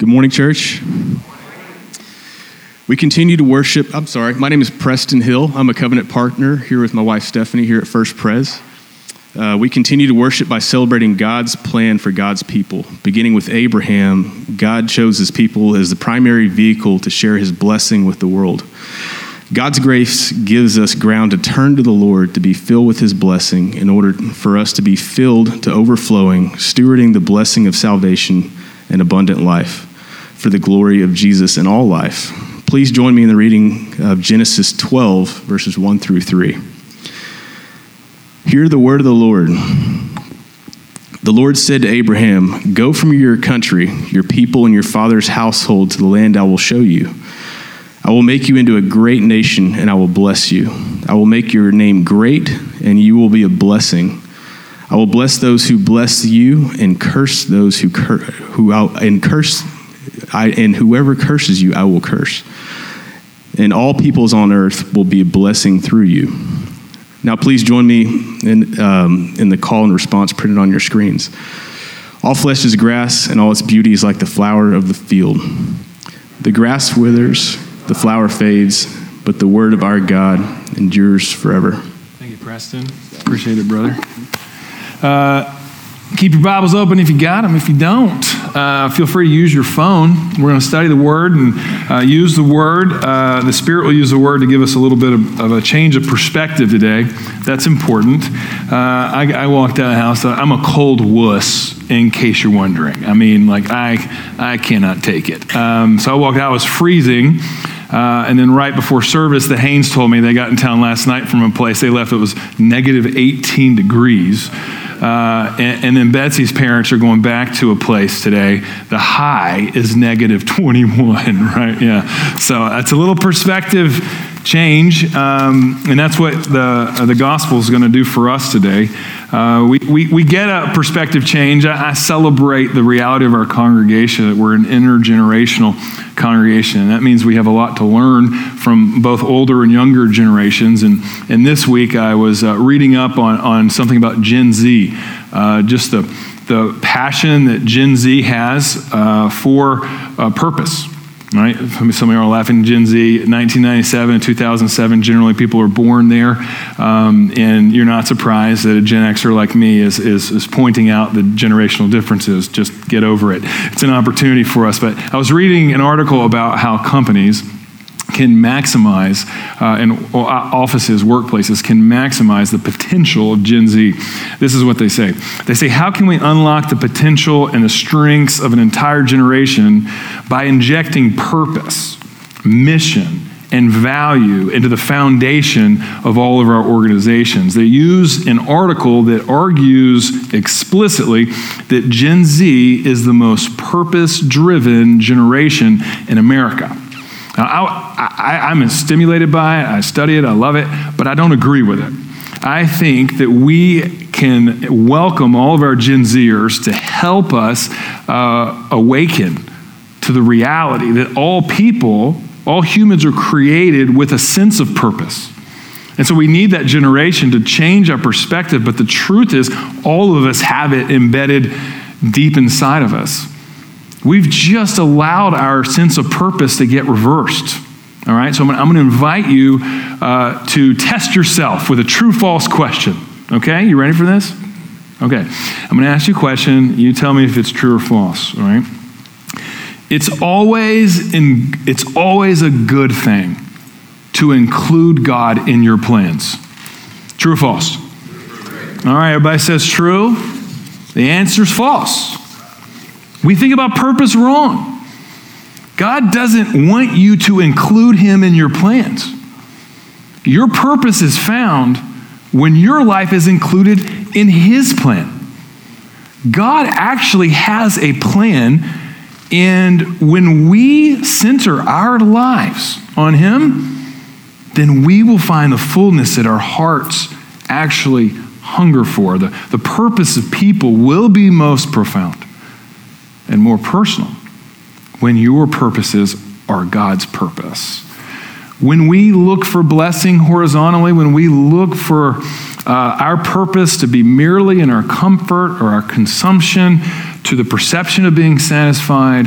Good morning, church. We continue to worship. I'm sorry, my name is Preston Hill. I'm a covenant partner here with my wife Stephanie here at First Pres. Uh, we continue to worship by celebrating God's plan for God's people. Beginning with Abraham, God chose his people as the primary vehicle to share his blessing with the world. God's grace gives us ground to turn to the Lord to be filled with his blessing in order for us to be filled to overflowing, stewarding the blessing of salvation and abundant life for the glory of Jesus in all life. Please join me in the reading of Genesis 12, verses 1 through 3. Hear the word of the Lord. The Lord said to Abraham, Go from your country, your people, and your father's household to the land I will show you. I will make you into a great nation, and I will bless you. I will make your name great, and you will be a blessing. I will bless those who bless you, and curse those who cur- who I'll, and curse I, and whoever curses you, I will curse. And all peoples on earth will be a blessing through you. Now, please join me in, um, in the call and response printed on your screens. All flesh is grass, and all its beauty is like the flower of the field. The grass withers, the flower fades, but the word of our God endures forever. Thank you, Preston. Appreciate it, brother. Uh, keep your Bibles open if you got them. If you don't, uh, feel free to use your phone. We're going to study the Word and uh, use the Word. Uh, the Spirit will use the Word to give us a little bit of, of a change of perspective today. That's important. Uh, I, I, walked out of the house. I'm a cold wuss, in case you're wondering. I mean, like, I, I cannot take it. Um, so I walked out, I was freezing. Uh, and then right before service, the Haynes told me they got in town last night from a place they left. It was negative 18 degrees. Uh, and, and, then Betsy's parents are going back to a place today. The high is negative 21, right? Yeah. So that's a little perspective change, um, and that's what the, uh, the gospel is going to do for us today. Uh, we, we, we get a perspective change. I, I, celebrate the reality of our congregation that we're an intergenerational congregation. And that means we have a lot to learn from both older and younger generations. And, and this week I was uh, reading up on, on something about Gen Z, uh, just the, the passion that Gen Z has uh, for uh, purpose right? Some of you are laughing. Gen Z, 1997 and 2007, generally people are born there. Um, and you're not surprised that a Gen Xer like me is, is, is pointing out the generational differences. Just get over it. It's an opportunity for us. But I was reading an article about how companies, can maximize, uh, and uh, offices, workplaces can maximize the potential of Gen Z. This is what they say. They say, How can we unlock the potential and the strengths of an entire generation by injecting purpose, mission, and value into the foundation of all of our organizations. They use an article that argues explicitly that Gen Z is the most purpose driven generation in America. Now, I, am stimulated by it, I study it, I love it, but I don't agree with it. I think that we can welcome all of our Gen Zers to help us uh, awaken to the reality that all people, all humans are created with a sense of purpose. And so we need that generation to change our perspective, but the truth is, all of us have it embedded deep inside of us. We've just allowed our sense of purpose to get reversed. All right, so I'm going to invite you uh, to test yourself with a true false question. Okay, you ready for this? Okay, I'm going to ask you a question. You tell me if it's true or false. All right. It's always in, it's always a good thing to include God in your plans. True or false? All right, everybody says true. The answer is false. We think about purpose wrong. God doesn't want you to include Him in your plans. Your purpose is found when your life is included in His plan. God actually has a plan, and when we center our lives on Him, then we will find the fullness that our hearts actually hunger for. The, the purpose of people will be most profound and more personal when your purposes are God's purpose. When we look for blessing horizontally, when we look for uh, our purpose to be merely in our comfort or our consumption to the perception of being satisfied,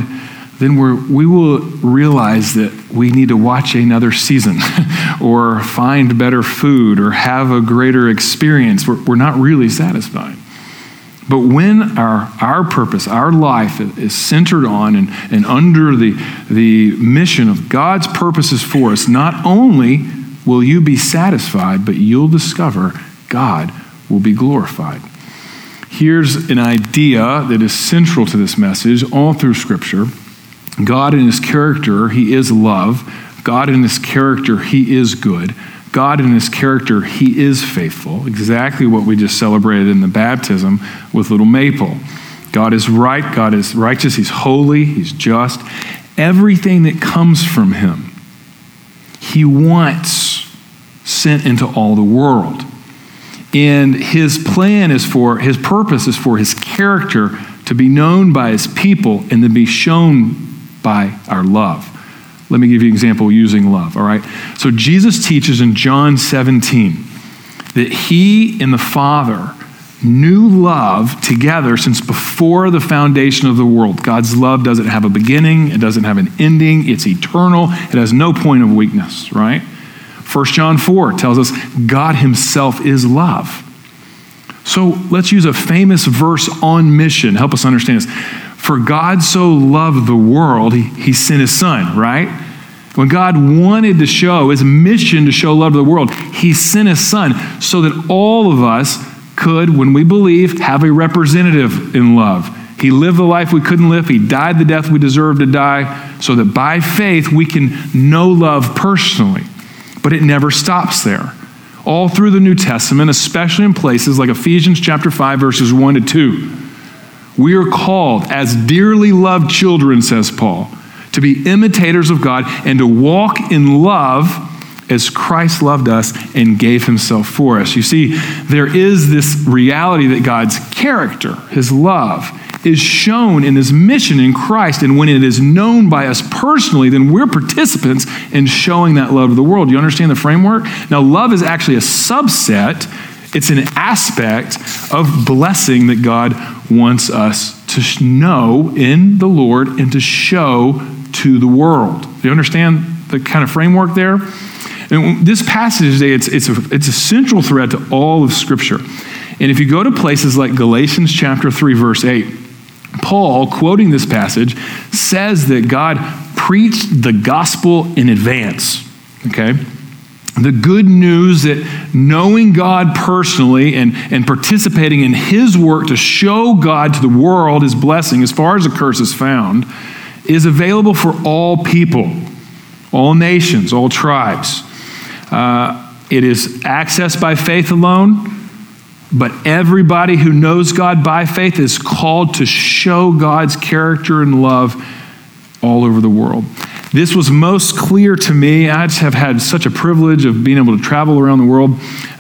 then we will realize that we need to watch another season or find better food or have a greater experience. We're, we're not really satisfied. But when our, our purpose, our life is centered on and, and under the, the mission of God's purposes for us, not only will you be satisfied, but you'll discover God will be glorified. Here's an idea that is central to this message all through Scripture God in His character, He is love. God in His character, He is good. God in his character, he is faithful. Exactly what we just celebrated in the baptism with little Maple. God is right, God is righteous, he's holy, he's just. Everything that comes from him, he wants sent into all the world. And his plan is for, his purpose is for his character to be known by his people and to be shown by our love. Let me give you an example using love, all right? So Jesus teaches in John 17 that he and the Father knew love together since before the foundation of the world. God's love doesn't have a beginning, it doesn't have an ending, it's eternal, it has no point of weakness, right? 1 John 4 tells us God himself is love. So let's use a famous verse on mission. Help us understand this. For God so loved the world, he, he sent his son, right? When God wanted to show his mission to show love to the world, he sent his son so that all of us could, when we believe, have a representative in love. He lived the life we couldn't live. He died the death we deserved to die, so that by faith we can know love personally. But it never stops there. All through the New Testament, especially in places like Ephesians chapter 5, verses 1 to 2 we are called, as dearly loved children, says Paul, to be imitators of God and to walk in love as Christ loved us and gave himself for us. You see, there is this reality that God's character, his love, is shown in his mission in Christ. And when it is known by us personally, then we're participants in showing that love to the world. Do you understand the framework? Now, love is actually a subset it's an aspect of blessing that God wants us to know in the Lord and to show to the world. Do you understand the kind of framework there? And this passage today, it's, it's, a, it's a central thread to all of Scripture. And if you go to places like Galatians chapter 3, verse 8, Paul, quoting this passage, says that God preached the gospel in advance. Okay? The good news that knowing God personally and, and participating in His work to show God to the world His blessing, as far as the curse is found, is available for all people, all nations, all tribes. Uh, it is accessed by faith alone, but everybody who knows God by faith is called to show God's character and love all over the world. This was most clear to me. I have had such a privilege of being able to travel around the world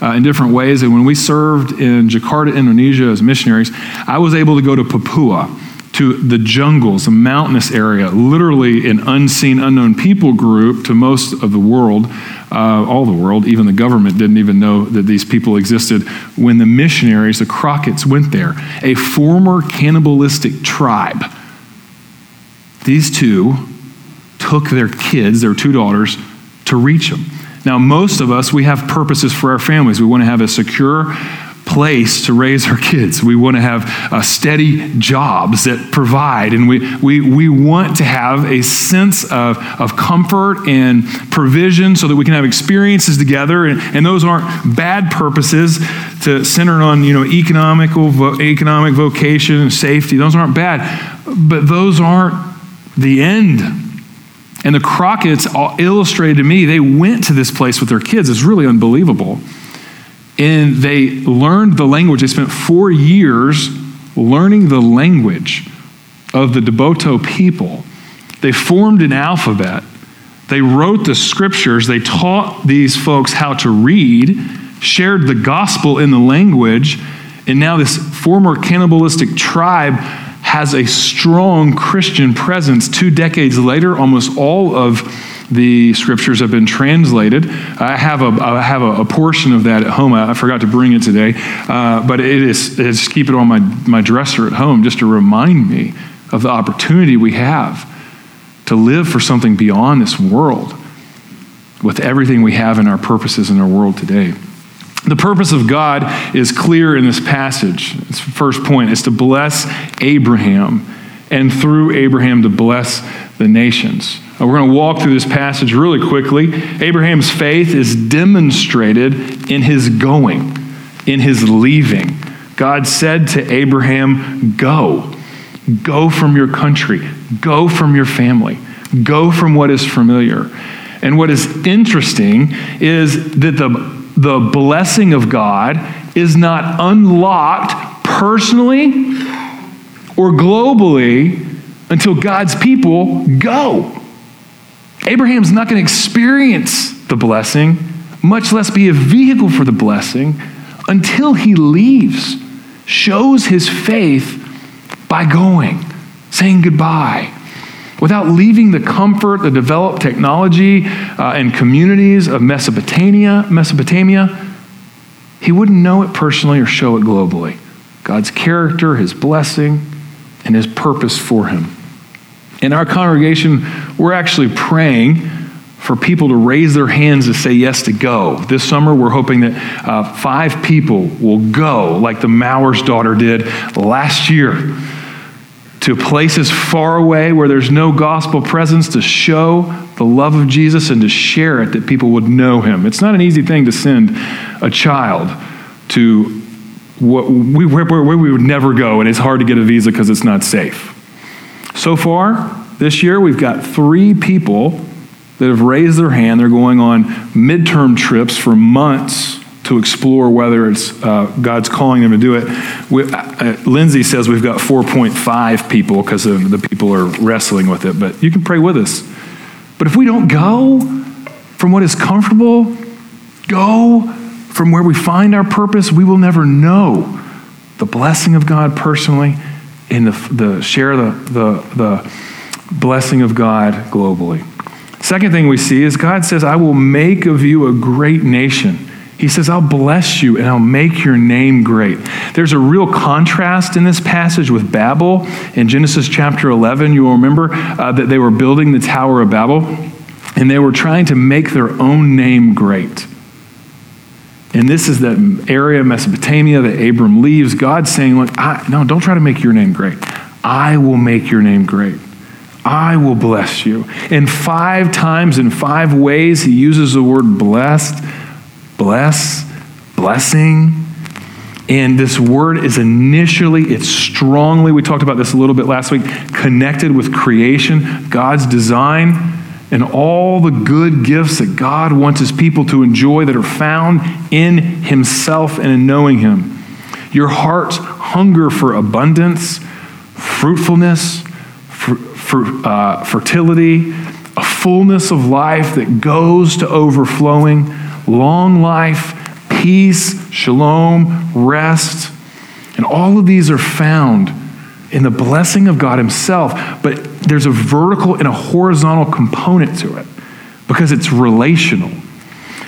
uh, in different ways. And when we served in Jakarta, Indonesia as missionaries, I was able to go to Papua to the jungles, a mountainous area, literally an unseen, unknown people group to most of the world, uh, all the world. Even the government didn't even know that these people existed when the missionaries, the Crockett's, went there. A former cannibalistic tribe. These two took their kids, their two daughters, to reach them. Now, most of us, we have purposes for our families. We want to have a secure place to raise our kids. We want to have steady jobs that provide, and we, we, we want to have a sense of, of comfort and provision so that we can have experiences together. And, and those aren't bad purposes to center on you know, economical, vo- economic vocation and safety. Those aren't bad, but those aren't the end and the Crockett's illustrated to me, they went to this place with their kids. It's really unbelievable. And they learned the language. They spent four years learning the language of the Deboto people. They formed an alphabet. They wrote the scriptures. They taught these folks how to read, shared the gospel in the language. And now, this former cannibalistic tribe has a strong Christian presence. Two decades later, almost all of the scriptures have been translated. I have a, I have a, a portion of that at home. I, I forgot to bring it today, uh, but it is it's keep it on my, my dresser at home just to remind me of the opportunity we have to live for something beyond this world with everything we have in our purposes in our world today. The purpose of God is clear in this passage. It's first point is to bless Abraham and through Abraham to bless the nations. We're going to walk through this passage really quickly. Abraham's faith is demonstrated in his going, in his leaving. God said to Abraham, Go. Go from your country. Go from your family. Go from what is familiar. And what is interesting is that the, the blessing of God is not unlocked personally or globally until God's people go. Abraham's not going to experience the blessing, much less be a vehicle for the blessing, until he leaves, shows his faith by going, saying goodbye. Without leaving the comfort, the developed technology, uh, and communities of Mesopotamia, Mesopotamia, he wouldn't know it personally or show it globally. God's character, his blessing, and his purpose for him. In our congregation, we're actually praying for people to raise their hands to say yes to go. This summer, we're hoping that uh, five people will go, like the Maurer's daughter did last year, to places far away where there's no gospel presence to show the love of Jesus and to share it that people would know him. It's not an easy thing to send a child to what we, where, where we would never go, and it's hard to get a visa because it's not safe. So far, this year, we've got three people that have raised their hand. They're going on midterm trips for months to explore whether it's uh, God's calling them to do it. We, uh, uh Lindsay says we've got 4.5 people because the people are wrestling with it, but you can pray with us. But if we don't go from what is comfortable, go from where we find our purpose, we will never know the blessing of God personally and the, the share the, the, the blessing of God globally. Second thing we see is God says, I will make of you a great nation. He says, I'll bless you and I'll make your name great. There's a real contrast in this passage with Babel. In Genesis chapter 11, you will remember uh, that they were building the Tower of Babel and they were trying to make their own name great. And this is the area of Mesopotamia that Abram leaves. God saying, Look, I, no, don't try to make your name great. I will make your name great. I will bless you. And five times, in five ways, he uses the word blessed, bless, blessing. And this word is initially, it's strongly, we talked about this a little bit last week, connected with creation, God's design and all the good gifts that God wants his people to enjoy that are found in himself and in knowing him. Your heart's hunger for abundance, fruitfulness, for, for uh, fertility, a fullness of life that goes to overflowing, long life, peace, shalom, rest. And all of these are found in the blessing of God Himself, but there's a vertical and a horizontal component to it because it's relational.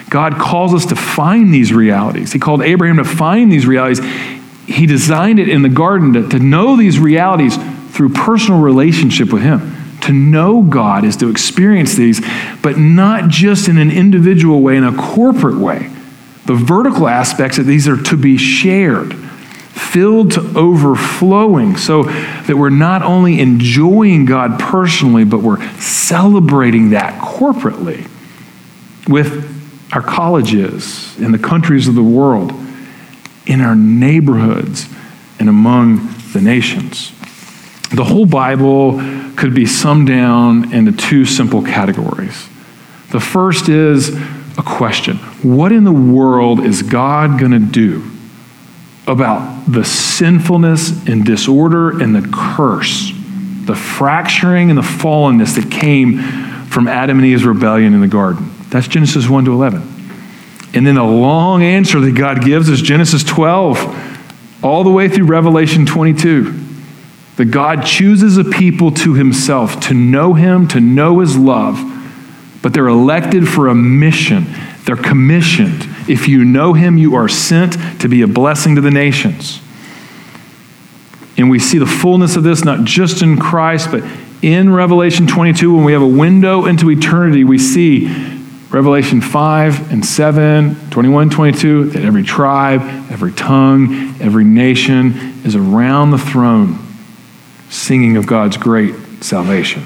God calls us to find these realities. He called Abraham to find these realities. He designed it in the garden to, to know these realities through personal relationship with Him. To know God is to experience these, but not just in an individual way, in a corporate way. The vertical aspects of these are to be shared filled to overflowing so that we're not only enjoying God personally, but we're celebrating that corporately with our colleges, in the countries of the world, in our neighborhoods, and among the nations. The whole Bible could be summed down into two simple categories. The first is a question What in the world is God going to do about the sinfulness and disorder and the curse, the fracturing and the fallenness that came from Adam and Eve's rebellion in the garden. That's Genesis 1 to 11. And then the long answer that God gives is Genesis 12, all the way through Revelation 22. That God chooses a people to himself, to know him, to know his love, but they're elected for a mission. They're commissioned if you know him, you are sent to be a blessing to the nations. And we see the fullness of this not just in Christ, but in Revelation 22, when we have a window into eternity, we see Revelation 5 and 7, 21, 22, that every tribe, every tongue, every nation is around the throne singing of God's great salvation.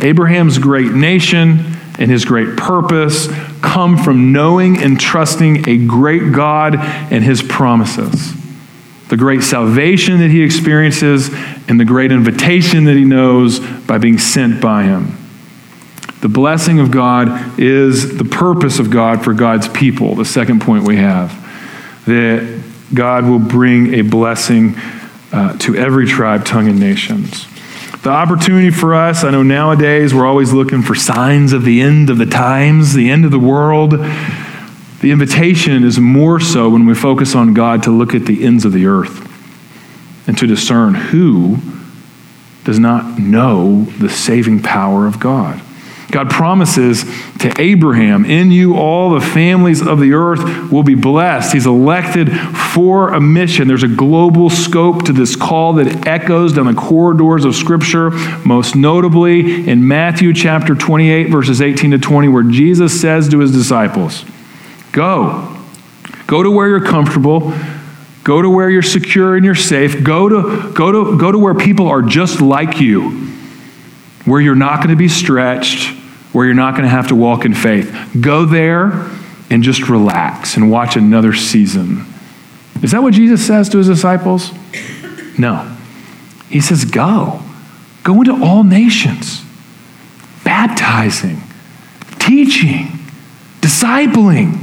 Abraham's great nation and his great purpose come from knowing and trusting a great God and his promises. The great salvation that he experiences and the great invitation that he knows by being sent by him. The blessing of God is the purpose of God for God's people. The second point we have that God will bring a blessing uh, to every tribe, tongue, and nations. The opportunity for us, I know nowadays we're always looking for signs of the end of the times, the end of the world. The invitation is more so when we focus on God to look at the ends of the earth and to discern who does not know the saving power of God. God promises to Abraham, In you all the families of the earth will be blessed. He's elected for a mission. There's a global scope to this call that echoes down the corridors of Scripture, most notably in Matthew chapter 28, verses 18 to 20, where Jesus says to his disciples, Go. Go to where you're comfortable. Go to where you're secure and you're safe. Go to, go to, go to where people are just like you, where you're not going to be stretched where you're not going to have to walk in faith. Go there and just relax and watch another season. Is that what Jesus says to his disciples? No. He says, Go. Go into all nations, baptizing, teaching, discipling,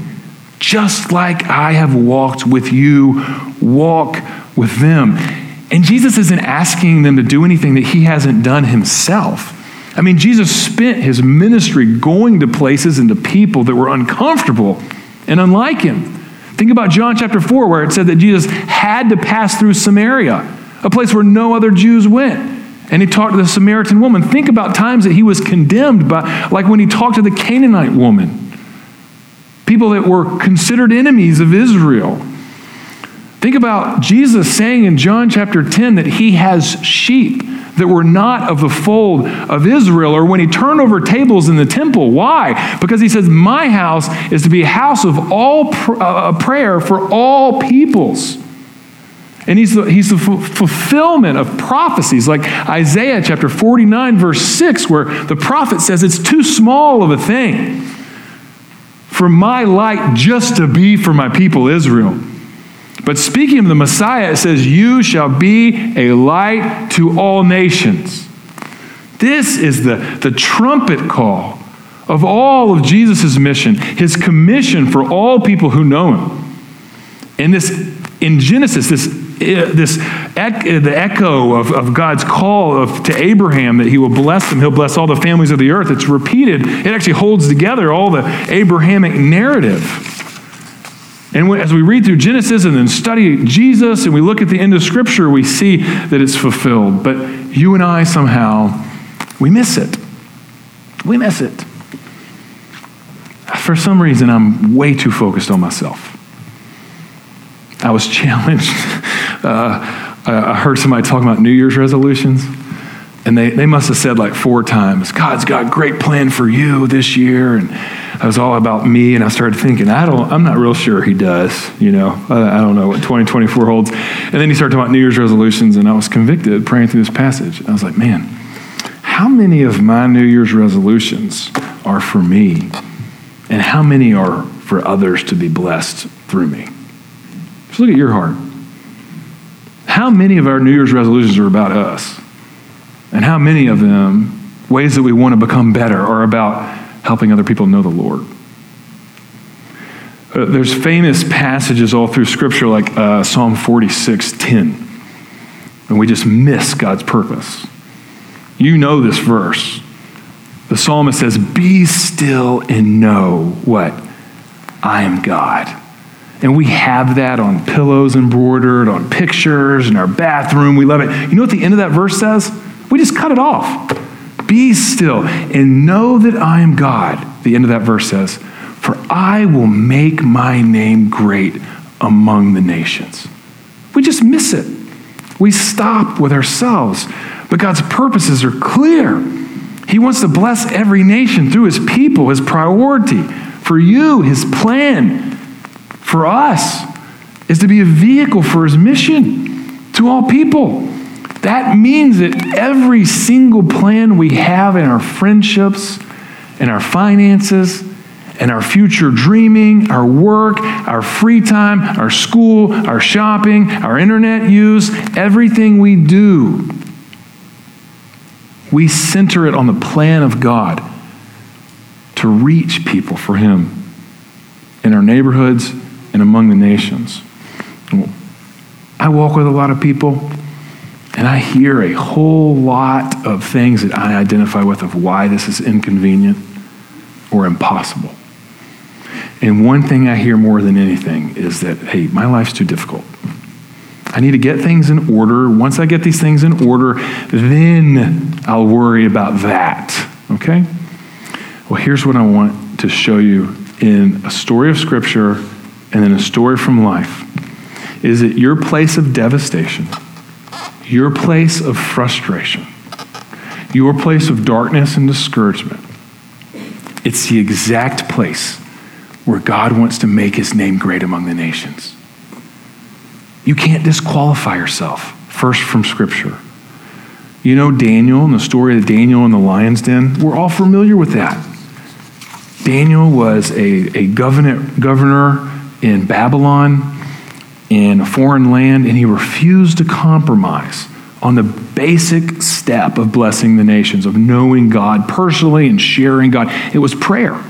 just like I have walked with you, walk with them. And Jesus isn't asking them to do anything that he hasn't done himself. I mean, Jesus spent his ministry going to places and to people that were uncomfortable and unlike him. Think about John chapter 4, where it said that Jesus had to pass through Samaria, a place where no other Jews went. And he talked to the Samaritan woman. Think about times that he was condemned by, like when he talked to the Canaanite woman, people that were considered enemies of Israel. Think about Jesus saying in John chapter 10 that he has sheep that were not of the fold of Israel, or when he turned over tables in the temple. Why? Because he says, My house is to be a house of all pr- uh, prayer for all peoples. And he's the, he's the f- fulfillment of prophecies like Isaiah chapter 49, verse 6, where the prophet says it's too small of a thing for my light just to be for my people Israel. But speaking of the Messiah, it says, You shall be a light to all nations. This is the, the trumpet call of all of Jesus' mission, his commission for all people who know him. And this, in Genesis, this, eh, this the echo of, of God's call of, to Abraham that he will bless them, he'll bless all the families of the earth, it's repeated. It actually holds together all the Abrahamic narrative. And as we read through Genesis and then study Jesus and we look at the end of Scripture, we see that it's fulfilled. But you and I somehow, we miss it. We miss it. For some reason, I'm way too focused on myself. I was challenged. Uh, I heard somebody talking about New Year's resolutions. And they, they must have said like four times, God's got a great plan for you this year. And it was all about me. And I started thinking, I don't, I'm not real sure he does, you know, I, I don't know what 2024 holds. And then he started talking about New Year's resolutions. And I was convicted praying through this passage. I was like, man, how many of my New Year's resolutions are for me? And how many are for others to be blessed through me? Just look at your heart. How many of our New Year's resolutions are about us? And how many of them, ways that we want to become better, are about helping other people know the Lord? Uh, there's famous passages all through Scripture, like uh, Psalm 46 10, and we just miss God's purpose. You know this verse. The psalmist says, Be still and know what? I am God. And we have that on pillows embroidered, on pictures, in our bathroom. We love it. You know what the end of that verse says? We just cut it off. Be still and know that I am God. The end of that verse says, For I will make my name great among the nations. We just miss it. We stop with ourselves. But God's purposes are clear. He wants to bless every nation through his people, his priority. For you, his plan for us is to be a vehicle for his mission to all people. That means that every single plan we have in our friendships, in our finances, and our future dreaming, our work, our free time, our school, our shopping, our internet use, everything we do, we center it on the plan of God to reach people for Him in our neighborhoods and among the nations. I walk with a lot of people, and I hear a whole lot of things that I identify with of why this is inconvenient or impossible. And one thing I hear more than anything is that, hey, my life's too difficult. I need to get things in order. Once I get these things in order, then I'll worry about that. Okay? Well, here's what I want to show you in a story of Scripture and then a story from life is it your place of devastation, your place of frustration, your place of darkness and discouragement. It's the exact place where God wants to make his name great among the nations. You can't disqualify yourself, first from Scripture. You know Daniel and the story of Daniel in the lion's den? We're all familiar with that. Daniel was a, a governor, governor in Babylon, in a foreign land, and he refused to compromise on the basic step of blessing the nations, of knowing God personally and sharing God. It was prayer.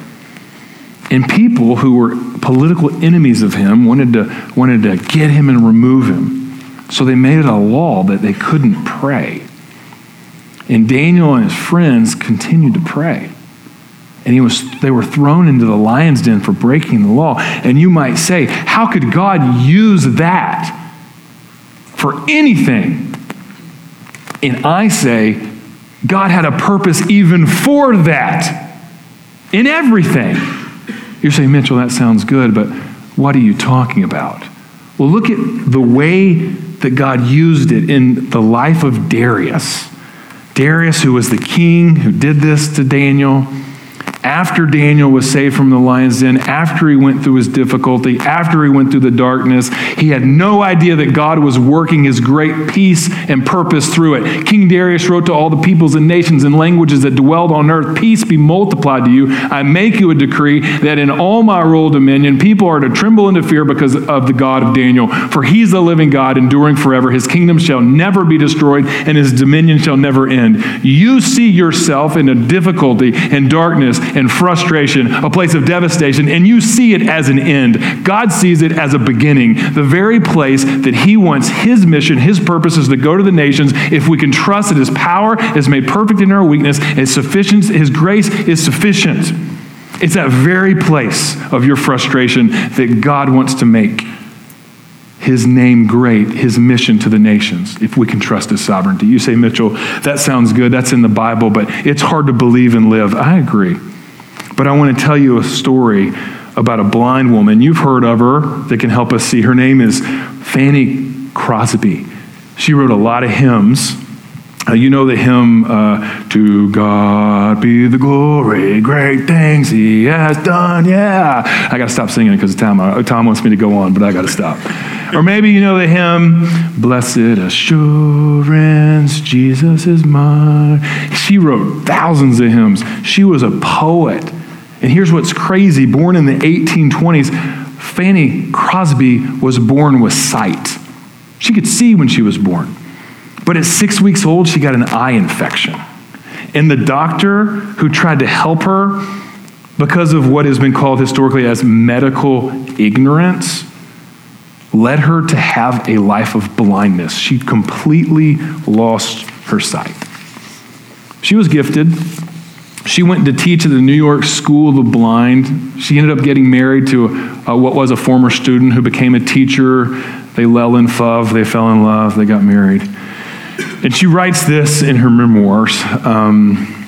And people who were political enemies of him wanted to, wanted to get him and remove him. So they made it a law that they couldn't pray. And Daniel and his friends continued to pray. And he was, they were thrown into the lion's den for breaking the law. And you might say, how could God use that for anything? And I say, God had a purpose even for that in everything. You're saying, Mitchell, that sounds good, but what are you talking about? Well, look at the way that God used it in the life of Darius. Darius, who was the king who did this to Daniel, after Daniel was saved from the lion's den, after he went through his difficulty, after he went through the darkness, he had no idea that God was working his great peace and purpose through it. King Darius wrote to all the peoples and nations and languages that dwelled on earth Peace be multiplied to you. I make you a decree that in all my rule dominion, people are to tremble and fear because of the God of Daniel. For he's the living God, enduring forever. His kingdom shall never be destroyed, and his dominion shall never end. You see yourself in a difficulty and darkness and frustration, a place of devastation, and you see it as an end. God sees it as a beginning, the very place that He wants His mission, His purpose is to go to the nations. If we can trust that His power is made perfect in our weakness, and sufficient, His grace is sufficient. It's that very place of your frustration that God wants to make his name great, his mission to the nations, if we can trust his sovereignty. You say, Mitchell, that sounds good. That's in the Bible, but it's hard to believe and live. I agree. But I want to tell you a story about a blind woman. You've heard of her that can help us see. Her name is Fanny Crosby. She wrote a lot of hymns. Uh, you know the hymn, uh, To God be the glory, great things He has done. Yeah. I got to stop singing because Tom, uh, Tom wants me to go on, but I got to stop. or maybe you know the hymn, Blessed Assurance, Jesus is mine. She wrote thousands of hymns. She was a poet. And here's what's crazy born in the 1820s, Fanny Crosby was born with sight. She could see when she was born. But at six weeks old, she got an eye infection. And the doctor who tried to help her, because of what has been called historically as medical ignorance, led her to have a life of blindness. She completely lost her sight. She was gifted, she went to teach at the New York School of the Blind. She ended up getting married to what was a former student who became a teacher. They lell in love, they fell in love, they got married. And she writes this in her memoirs. Um,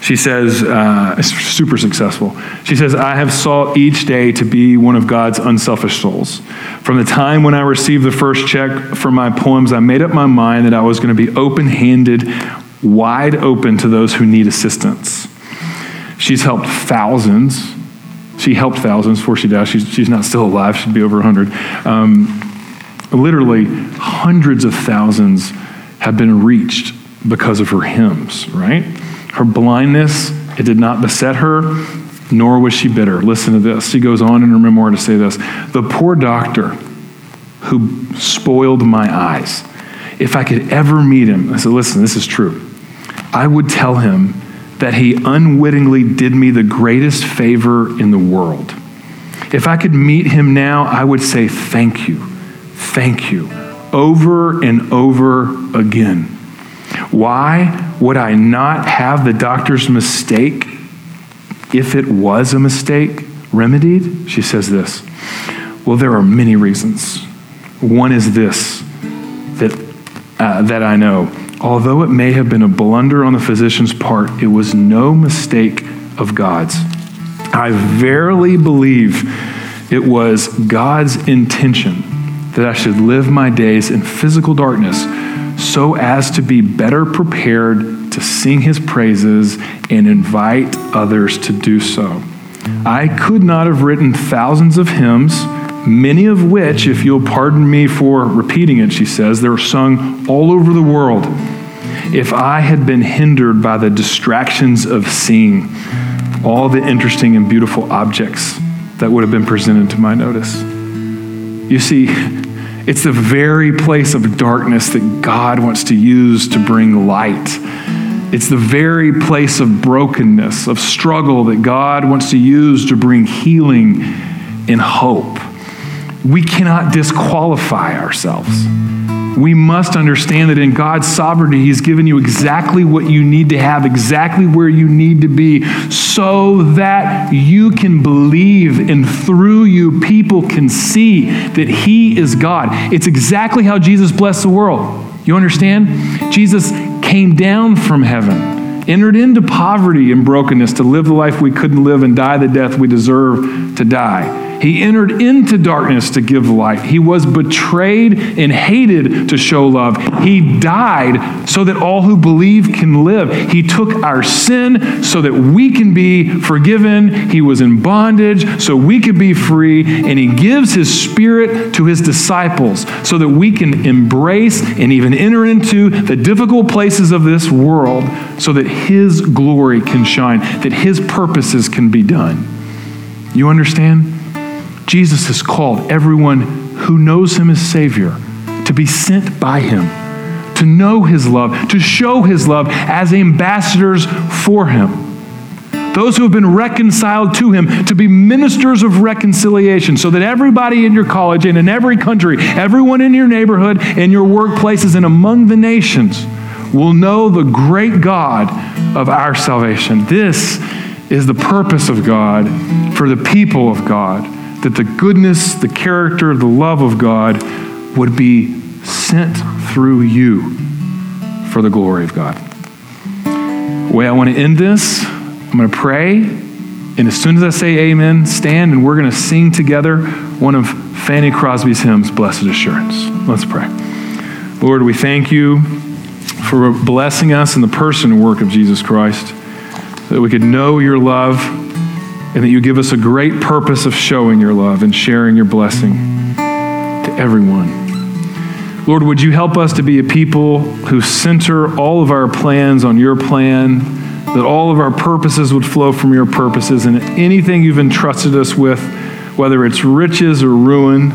She says, uh, super successful. She says, I have sought each day to be one of God's unselfish souls. From the time when I received the first check for my poems, I made up my mind that I was going to be open handed, wide open to those who need assistance. She's helped thousands. She helped thousands before she died. She's, she's not still alive. She'd be over 100. Um, literally, hundreds of thousands have been reached because of her hymns, right? Her blindness, it did not beset her, nor was she bitter. Listen to this. She goes on in her memoir to say this The poor doctor who spoiled my eyes, if I could ever meet him, I said, Listen, this is true. I would tell him that he unwittingly did me the greatest favor in the world. If I could meet him now, I would say, Thank you, thank you, over and over again. Why would I not have the doctor's mistake, if it was a mistake, remedied? She says this. Well, there are many reasons. One is this that, uh, that I know. Although it may have been a blunder on the physician's part, it was no mistake of God's. I verily believe it was God's intention that I should live my days in physical darkness so as to be better prepared to sing his praises and invite others to do so. I could not have written thousands of hymns, many of which, if you'll pardon me for repeating it, she says, they're sung all over the world. If I had been hindered by the distractions of seeing all the interesting and beautiful objects that would have been presented to my notice. You see, it's the very place of darkness that God wants to use to bring light. It's the very place of brokenness, of struggle that God wants to use to bring healing and hope. We cannot disqualify ourselves we must understand that in God's sovereignty, He's given you exactly what you need to have, exactly where you need to be, so that you can believe and through you, people can see that He is God. It's exactly how Jesus blessed the world. You understand? Jesus came down from heaven, entered into poverty and brokenness to live the life we couldn't live and die the death we deserve to die. He entered into darkness to give light. He was betrayed and hated to show love. He died so that all who believe can live. He took our sin so that we can be forgiven. He was in bondage so we could be free. And He gives His Spirit to His disciples so that we can embrace and even enter into the difficult places of this world so that His glory can shine, that His purposes can be done. You understand? Jesus has called everyone who knows him as Savior to be sent by him, to know his love, to show his love as ambassadors for him. Those who have been reconciled to him to be ministers of reconciliation so that everybody in your college and in every country, everyone in your neighborhood, in your workplaces, and among the nations will know the great God of our salvation. This is the purpose of God for the people of God that the goodness, the character, the love of God would be sent through you for the glory of God. The way I want to end this, I'm going to pray. And as soon as I say amen, stand and we're going to sing together one of Fanny Crosby's hymns, Blessed Assurance. Let's pray. Lord, we thank you for blessing us in the person and work of Jesus Christ, that we could know your love and that you give us a great purpose of showing your love and sharing your blessing to everyone. Lord, would you help us to be a people who center all of our plans on your plan, that all of our purposes would flow from your purposes, and anything you've entrusted us with, whether it's riches or ruin,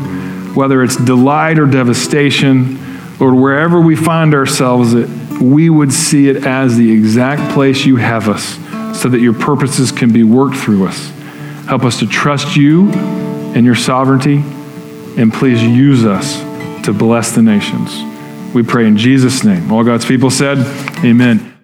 whether it's delight or devastation, Lord, wherever we find ourselves, that we would see it as the exact place you have us so that your purposes can be worked through us. Help us to trust you and your sovereignty, and please use us to bless the nations. We pray in Jesus' name. All God's people said, Amen.